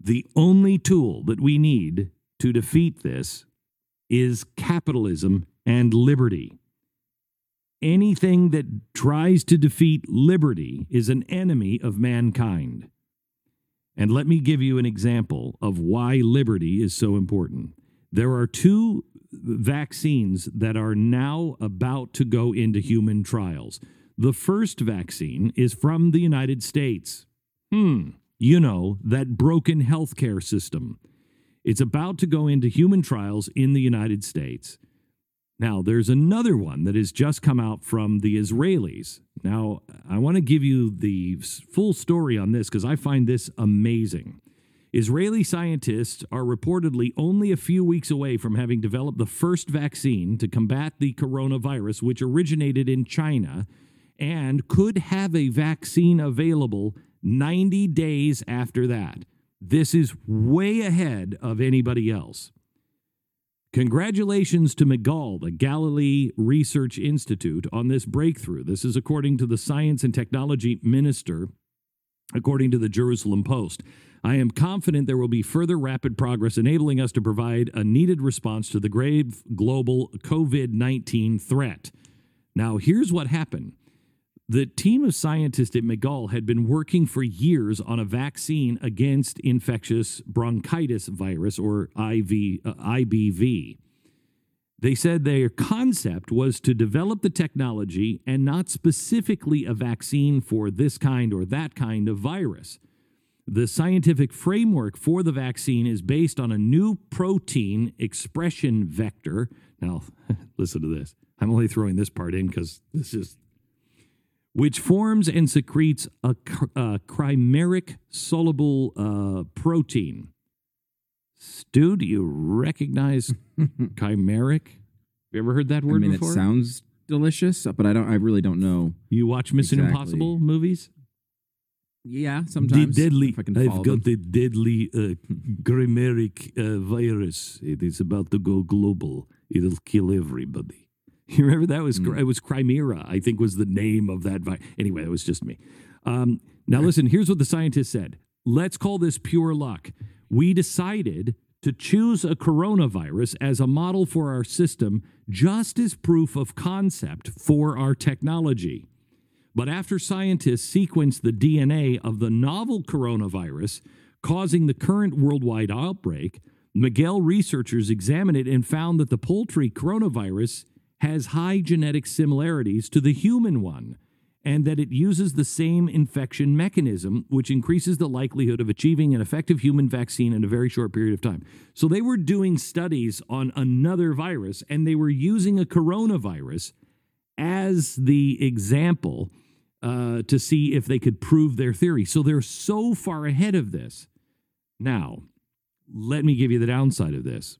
The only tool that we need to defeat this is capitalism and liberty. Anything that tries to defeat liberty is an enemy of mankind. And let me give you an example of why liberty is so important. There are two vaccines that are now about to go into human trials. The first vaccine is from the United States. Hmm, you know, that broken healthcare system. It's about to go into human trials in the United States. Now, there's another one that has just come out from the Israelis. Now, I want to give you the full story on this because I find this amazing. Israeli scientists are reportedly only a few weeks away from having developed the first vaccine to combat the coronavirus, which originated in China and could have a vaccine available 90 days after that. This is way ahead of anybody else. Congratulations to MIGAL, the Galilee Research Institute, on this breakthrough. This is according to the Science and Technology Minister, according to the Jerusalem Post. I am confident there will be further rapid progress enabling us to provide a needed response to the grave global COVID 19 threat. Now, here's what happened the team of scientists at MIGAL had been working for years on a vaccine against infectious bronchitis virus, or IV, uh, IBV. They said their concept was to develop the technology and not specifically a vaccine for this kind or that kind of virus. The scientific framework for the vaccine is based on a new protein expression vector. Now, listen to this. I'm only throwing this part in because this is which forms and secretes a, a chimeric soluble uh, protein. Stu, do you recognize chimeric? Have you ever heard that word I mean, before? it sounds delicious, but I don't. I really don't know. you watch Mission Exactly. Impossible movies? Yeah, sometimes the deadly. if I can I've follow got them. the deadly uh, chimeric uh, virus. It is about to go global. It'll kill everybody. You remember that was Mm. it was Chimera, I think was the name of that. Anyway, it was just me. Um, now listen, here's what the scientists said. Let's call this pure luck. We decided to choose a coronavirus as a model for our system just as proof of concept for our technology. But after scientists sequenced the DNA of the novel coronavirus causing the current worldwide outbreak, MIGAL researchers examined it and found that the poultry coronavirus has high genetic similarities to the human one and that it uses the same infection mechanism, which increases the likelihood of achieving an effective human vaccine in a very short period of time. So they were doing studies on another virus and they were using a coronavirus as the example uh, to see if they could prove their theory. So they're so far ahead of this. Now, let me give you the downside of this.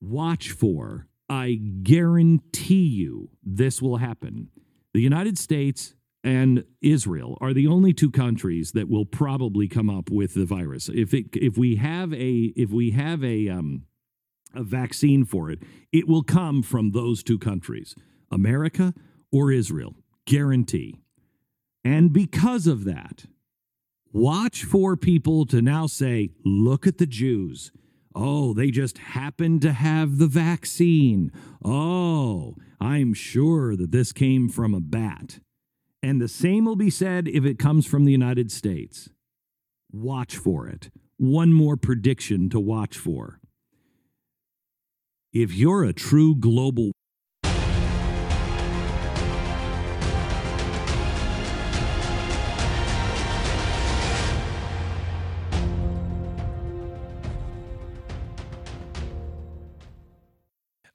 Watch for, I guarantee you, this will happen. The United States and Israel are the only two countries that will probably come up with the virus. If it, if we have a if we have a um, a vaccine for it, it will come from those two countries, America or Israel, guarantee. And because of that, watch for people to now say, look at the Jews. Oh, they just happened to have the vaccine. Oh, I'm sure that this came from a bat. And the same will be said if it comes from the United States. Watch for it. One more prediction to watch for. If you're a true global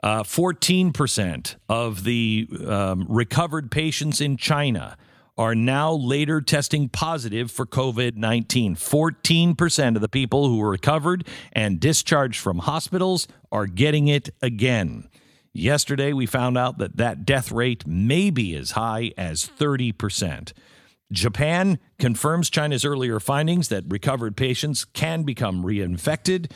Uh, 14% of the um, recovered patients in China are now later testing positive for COVID 19. 14% of the people who were recovered and discharged from hospitals are getting it again. Yesterday, we found out that that death rate may be as high as 30%. Japan confirms China's earlier findings that recovered patients can become reinfected.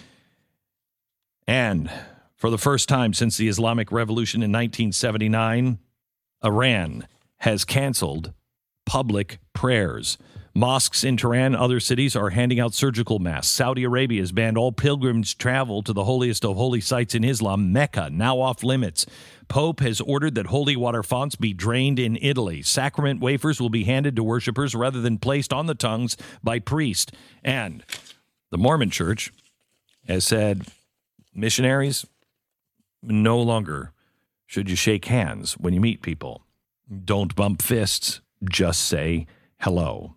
And for the first time since the Islamic Revolution in 1979, Iran has canceled public prayers. Mosques in Tehran, other cities are handing out surgical masks. Saudi Arabia has banned all pilgrims travel to the holiest of holy sites in Islam, Mecca, now off limits. Pope has ordered that holy water fonts be drained in Italy. Sacrament wafers will be handed to worshippers rather than placed on the tongues by priests. And the Mormon Church has said missionaries no longer should you shake hands when you meet people. Don't bump fists, just say hello.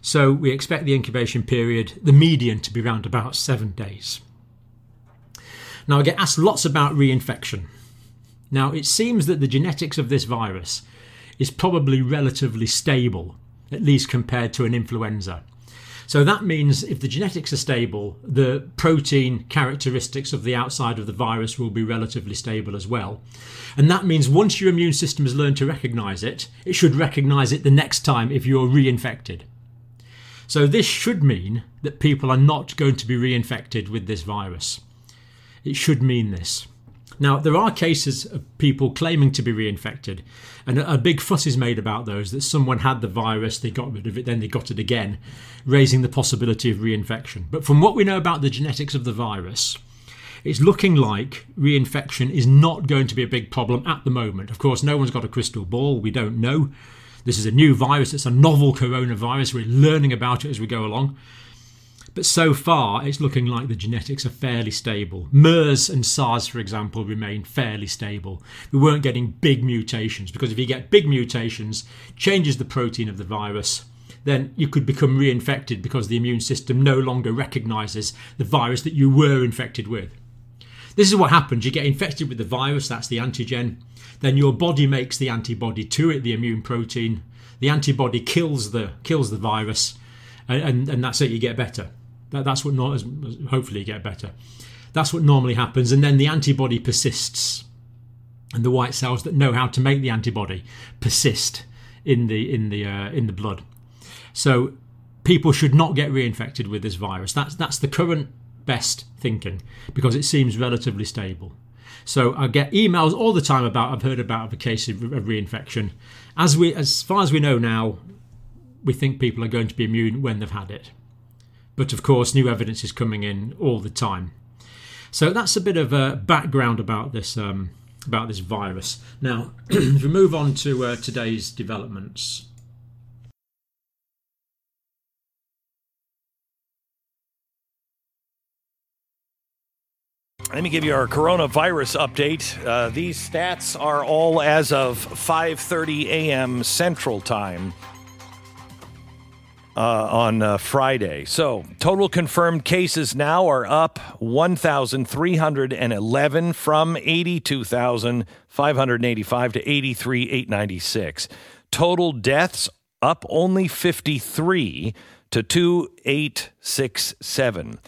So we expect the incubation period, the median, to be around about seven days. Now, I get asked lots about reinfection. Now, it seems that the genetics of this virus is probably relatively stable, at least compared to an influenza. So that means if the genetics are stable, the protein characteristics of the outside of the virus will be relatively stable as well. And that means once your immune system has learned to recognize it, it should recognize it the next time if you're reinfected. So this should mean that people are not going to be reinfected with this virus. It should mean this. Now, there are cases of people claiming to be reinfected, and a big fuss is made about those that someone had the virus, they got rid of it, then they got it again, raising the possibility of reinfection. But from what we know about the genetics of the virus, it's looking like reinfection is not going to be a big problem at the moment. Of course, no one's got a crystal ball, we don't know. This is a new virus, it's a novel coronavirus, we're learning about it as we go along. But so far, it's looking like the genetics are fairly stable. MERS and SARS, for example, remain fairly stable. We weren't getting big mutations because if you get big mutations, changes the protein of the virus, then you could become reinfected because the immune system no longer recognizes the virus that you were infected with. This is what happens. You get infected with the virus, that's the antigen. Then your body makes the antibody to it, the immune protein. The antibody kills the kills the virus, and, and, and that's it. You get better. That, that's what not as hopefully get better. That's what normally happens, and then the antibody persists, and the white cells that know how to make the antibody persist in the in the uh, in the blood. So people should not get reinfected with this virus. That's that's the current best thinking because it seems relatively stable. So I get emails all the time about I've heard about a case of, of reinfection. As we as far as we know now, we think people are going to be immune when they've had it. But of course, new evidence is coming in all the time. So that's a bit of a background about this um, about this virus. Now, if we move on to uh, today's developments. Let me give you our coronavirus update. Uh, these stats are all as of 5:30 a.m. Central Time uh, on uh, Friday. So, total confirmed cases now are up 1,311 from 82,585 to 83,896. Total deaths up only 53 to 2,867.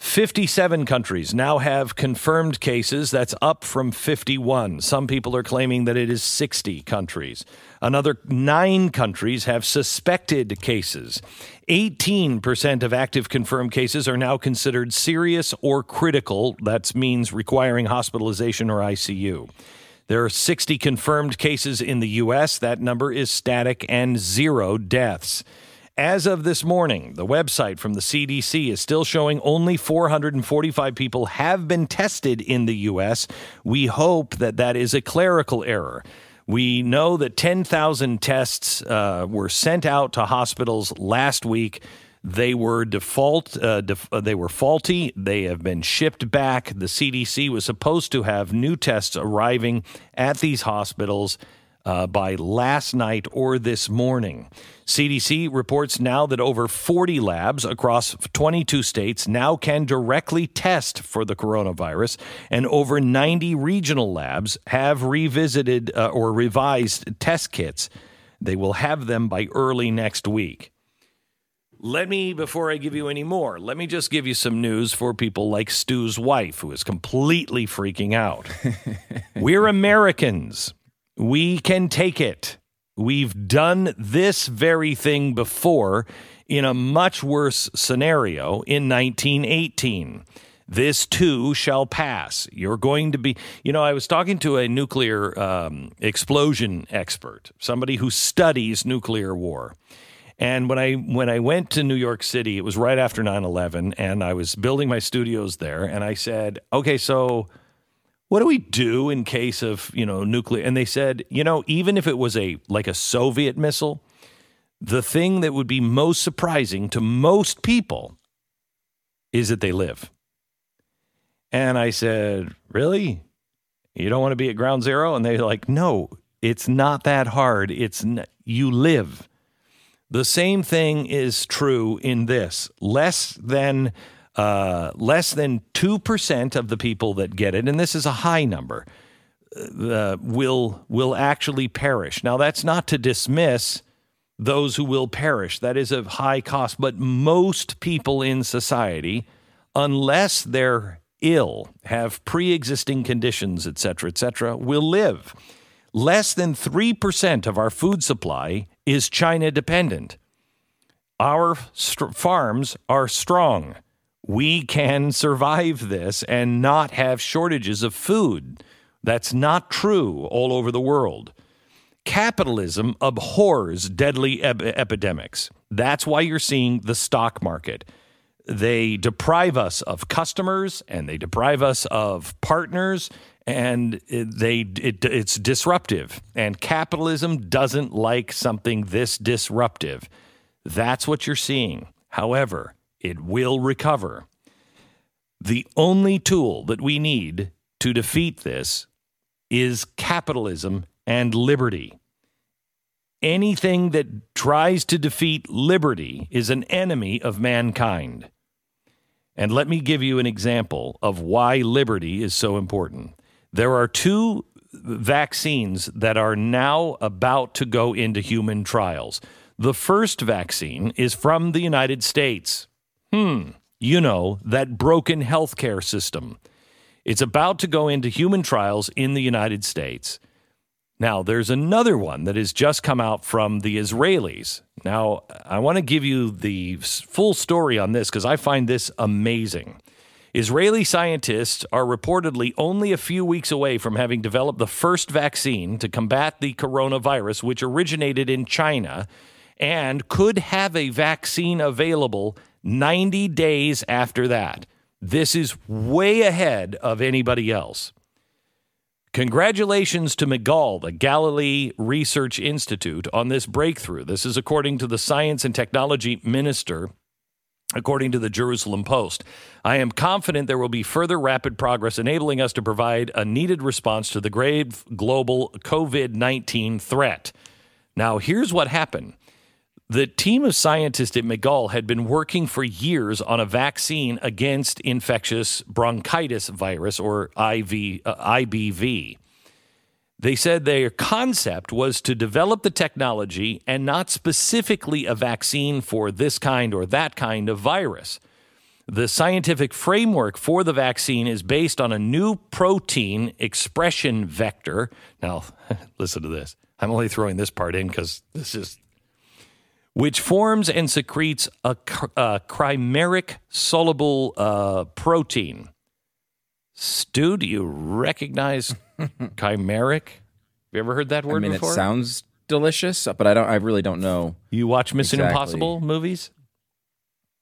57 countries now have confirmed cases. That's up from 51. Some people are claiming that it is 60 countries. Another nine countries have suspected cases. 18% of active confirmed cases are now considered serious or critical. That means requiring hospitalization or ICU. There are 60 confirmed cases in the U.S. That number is static and zero deaths. As of this morning, the website from the CDC is still showing only 445 people have been tested in the U.S. We hope that that is a clerical error. We know that 10,000 tests uh, were sent out to hospitals last week. They were default. Uh, def- uh, they were faulty. They have been shipped back. The CDC was supposed to have new tests arriving at these hospitals uh, by last night or this morning. CDC reports now that over 40 labs across 22 states now can directly test for the coronavirus, and over 90 regional labs have revisited uh, or revised test kits. They will have them by early next week. Let me, before I give you any more, let me just give you some news for people like Stu's wife, who is completely freaking out. We're Americans. We can take it. We've done this very thing before in a much worse scenario in 1918. This too shall pass. You're going to be, you know, I was talking to a nuclear um, explosion expert, somebody who studies nuclear war. And when I when I went to New York City, it was right after 9/11 and I was building my studios there and I said, "Okay, so what do we do in case of, you know, nuclear?" And they said, "You know, even if it was a like a Soviet missile, the thing that would be most surprising to most people is that they live." And I said, Really? You don't want to be at ground zero? And they're like, No, it's not that hard. It's n- you live. The same thing is true in this. Less than uh, less than two percent of the people that get it, and this is a high number, uh, will will actually perish. Now, that's not to dismiss those who will perish. That is a high cost, but most people in society, unless they're ill, have pre existing conditions, etc., etc., will live. Less than 3% of our food supply is China dependent. Our st- farms are strong. We can survive this and not have shortages of food. That's not true all over the world. Capitalism abhors deadly ep- epidemics. That's why you're seeing the stock market they deprive us of customers and they deprive us of partners and they it, it's disruptive and capitalism doesn't like something this disruptive that's what you're seeing however it will recover the only tool that we need to defeat this is capitalism and liberty anything that tries to defeat liberty is an enemy of mankind. And let me give you an example of why liberty is so important. There are two vaccines that are now about to go into human trials. The first vaccine is from the United States. Hmm, you know, that broken healthcare system. It's about to go into human trials in the United States. Now, there's another one that has just come out from the Israelis. Now, I want to give you the full story on this because I find this amazing. Israeli scientists are reportedly only a few weeks away from having developed the first vaccine to combat the coronavirus, which originated in China and could have a vaccine available 90 days after that. This is way ahead of anybody else. Congratulations to MIGAL, the Galilee Research Institute, on this breakthrough. This is according to the Science and Technology Minister, according to the Jerusalem Post. I am confident there will be further rapid progress enabling us to provide a needed response to the grave global COVID 19 threat. Now, here's what happened. The team of scientists at MIGAL had been working for years on a vaccine against infectious bronchitis virus, or IV, uh, IBV. They said their concept was to develop the technology and not specifically a vaccine for this kind or that kind of virus. The scientific framework for the vaccine is based on a new protein expression vector. Now, listen to this. I'm only throwing this part in because this is which forms and secretes a, a chimeric soluble uh, protein. Stu, do you recognize chimeric? Have you ever heard that word I mean, before? it sounds delicious, but I don't. I really don't know. you watch Mission Exactly. Impossible movies?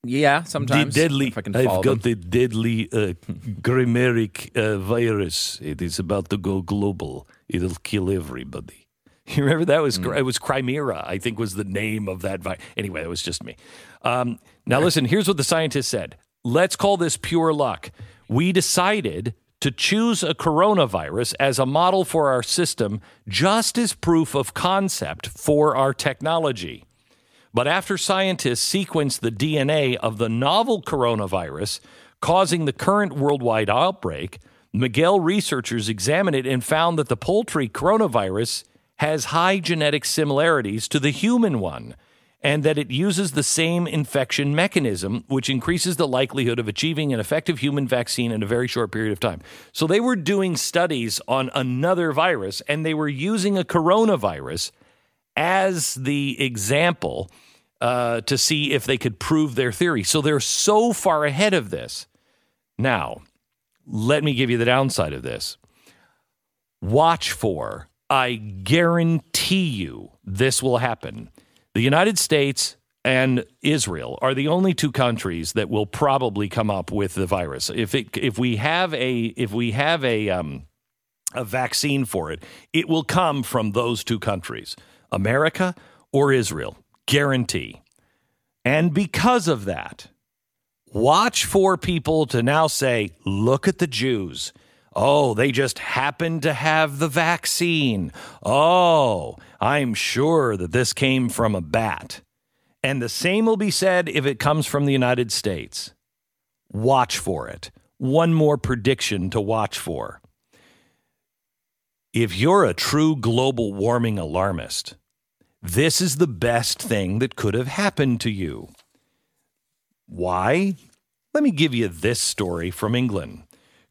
Yeah, sometimes the deadly. if I can I've got the deadly uh, chimeric uh, virus. It is about to go global. It'll kill everybody. You remember that was Mm. it was Chimera, I think was the name of that virus. Anyway, it was just me. Um, now listen, here's what the scientists said. Let's call this pure luck. We decided to choose a coronavirus as a model for our system, just as proof of concept for our technology. But after scientists sequenced the DNA of the novel coronavirus causing the current worldwide outbreak, MIGAL researchers examined it and found that the poultry coronavirus has high genetic similarities to the human one and that it uses the same infection mechanism, which increases the likelihood of achieving an effective human vaccine in a very short period of time. So they were doing studies on another virus and they were using a coronavirus as the example uh, to see if they could prove their theory. So they're so far ahead of this. Now, let me give you the downside of this. Watch for, I guarantee you, this will happen. The United States and Israel are the only two countries that will probably come up with the virus. If it, if we have a if we have a um, a vaccine for it, it will come from those two countries, America or Israel, guarantee. And because of that, watch for people to now say, "Look at the Jews." Oh, they just happened to have the vaccine. Oh, I'm sure that this came from a bat. And the same will be said if it comes from the United States. Watch for it. One more prediction to watch for. If you're a true global warming alarmist, this is the best thing that could have happened to you. Why? Let me give you this story from England.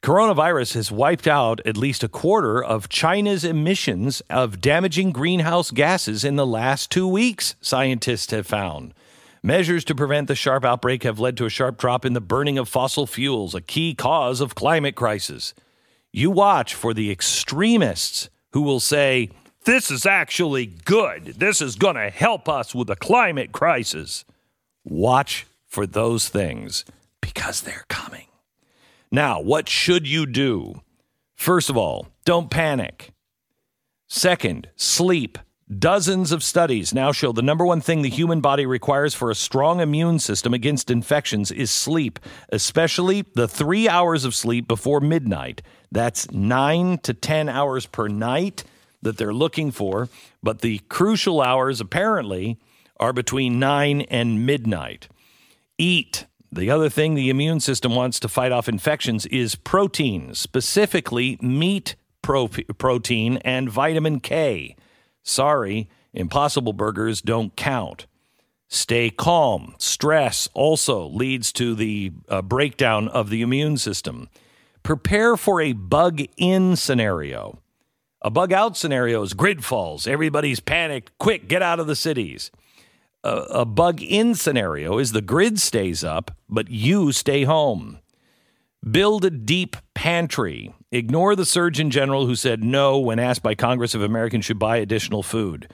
Coronavirus has wiped out at least a quarter of China's emissions of damaging greenhouse gases in the last two weeks, scientists have found. Measures to prevent the sharp outbreak have led to a sharp drop in the burning of fossil fuels, a key cause of climate crisis. You watch for the extremists who will say, This is actually good. This is going to help us with the climate crisis. Watch for those things because they're coming. Now, what should you do? First of all, don't panic. Second, sleep. Dozens of studies now show the number one thing the human body requires for a strong immune system against infections is sleep, especially the three hours of sleep before midnight. That's nine to 10 hours per night that they're looking for. But the crucial hours, apparently, are between nine and midnight. Eat. The other thing the immune system wants to fight off infections is protein, specifically meat pro- protein and vitamin K. Sorry, impossible burgers don't count. Stay calm. Stress also leads to the uh, breakdown of the immune system. Prepare for a bug in scenario. A bug out scenario is grid falls. Everybody's panicked. Quick, get out of the cities a, a bug in scenario is the grid stays up, but you stay home. Build a deep pantry. Ignore the Surgeon General who said no when asked by Congress if Americans should buy additional food.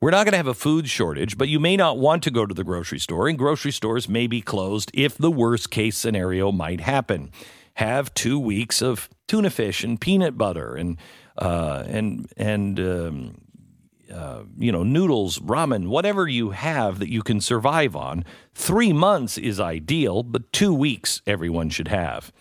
We're not going to have a food shortage, but you may not want to go to the grocery store, and grocery stores may be closed if the worst case scenario might happen. Have two weeks of tuna fish and peanut butter and uh, and and um, uh, you know, noodles, ramen, whatever you have that you can survive on. Three months is ideal, but two weeks everyone should have.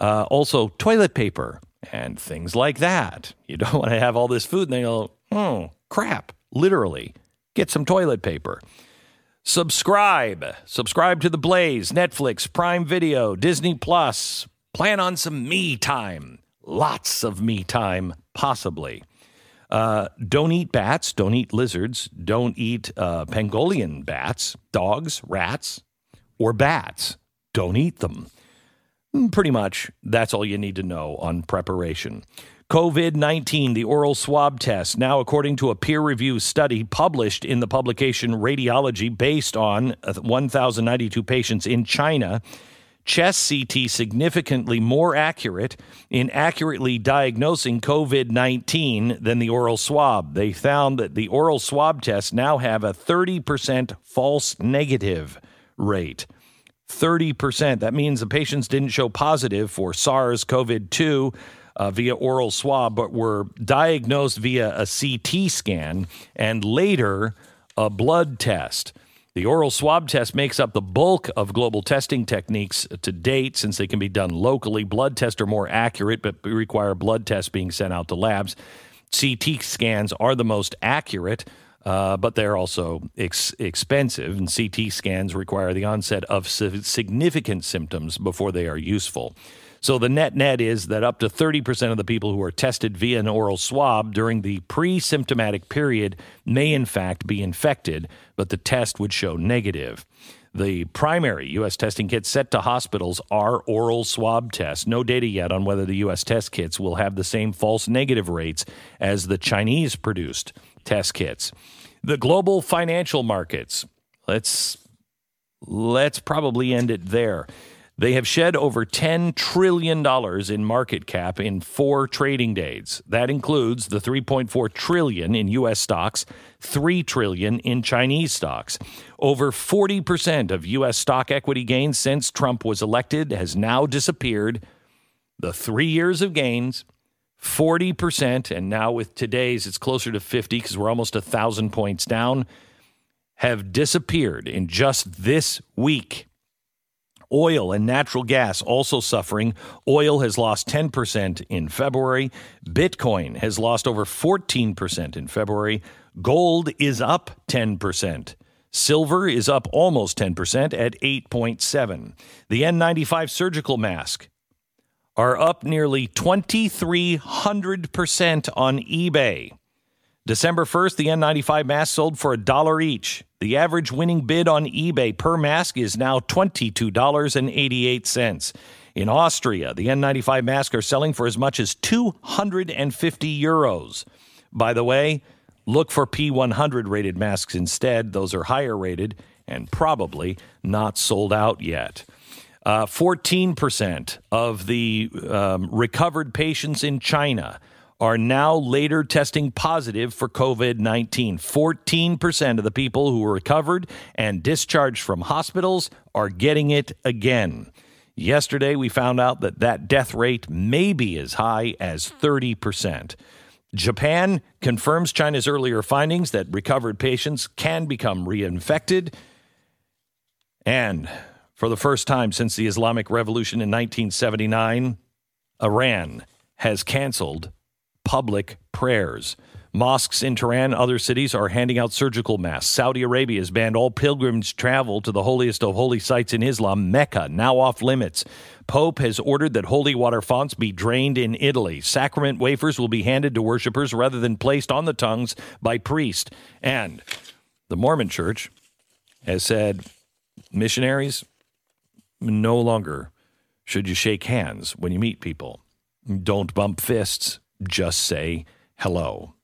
Uh, also, toilet paper and things like that. You don't want to have all this food and then go, oh, crap, literally. Get some toilet paper. Subscribe. Subscribe to The Blaze, Netflix, Prime Video, Disney Plus. Plan on some me time. Lots of me time, possibly. Uh, don't eat bats. Don't eat lizards. Don't eat uh, Pangolian bats, dogs, rats, or bats. Don't eat them. Mm, pretty much that's all you need to know on preparation. COVID 19, the oral swab test, now according to a peer reviewed study published in the publication Radiology based on uh, 1,092 patients in China chest CT significantly more accurate in accurately diagnosing COVID 19 than the oral swab. They found that the oral swab tests now have a 30% false negative rate. 30%. That means the patients didn't show positive for SARS CoV 2 uh, via oral swab, but were diagnosed via a CT scan and later a blood test. The oral swab test makes up the bulk of global testing techniques to date since they can be done locally. Blood tests are more accurate, but require blood tests being sent out to labs. CT scans are the most accurate, uh, but they're also ex- expensive, and CT scans require the onset of significant symptoms before they are useful. So the net net is that up to 30% of the people who are tested via an oral swab during the pre symptomatic period may, in fact, be infected, but the test would show negative. The primary U.S. testing kits set to hospitals are oral swab tests. No data yet on whether the U.S. test kits will have the same false negative rates as the Chinese produced test kits. The global financial markets. Let's let's probably end it there. They have shed over $10 trillion in market cap in four trading days. That includes the 3.4 trillion in US stocks, 3 trillion in Chinese stocks. Over 40% of US stock equity gains since Trump was elected has now disappeared. The 3 years of gains 40% and now with today's it's closer to 50 cuz we're almost a 1000 points down have disappeared in just this week. Oil and natural gas also suffering. Oil has lost 10% in February. Bitcoin has lost over 14% in February. Gold is up 10%. Silver is up almost 10% at 8.7. The N95 surgical mask are up nearly 2300% on eBay. December 1st, the N95 masks sold for a dollar each. The average winning bid on eBay per mask is now $22.88. In Austria, the N95 masks are selling for as much as 250 euros. By the way, look for P100 rated masks instead. Those are higher rated and probably not sold out yet. Uh, 14% of the um, recovered patients in China are now later testing positive for COVID 19. 14% of the people who were recovered and discharged from hospitals are getting it again. Yesterday, we found out that that death rate may be as high as 30%. Japan confirms China's earlier findings that recovered patients can become reinfected. And for the first time since the Islamic Revolution in 1979, Iran has canceled public prayers. Mosques in Tehran, other cities are handing out surgical masks. Saudi Arabia has banned all pilgrims travel to the holiest of holy sites in Islam, Mecca, now off limits. Pope has ordered that holy water fonts be drained in Italy. Sacrament wafers will be handed to worshippers rather than placed on the tongues by priests. And the Mormon Church has said missionaries no longer should you shake hands when you meet people. Don't bump fists just say hello.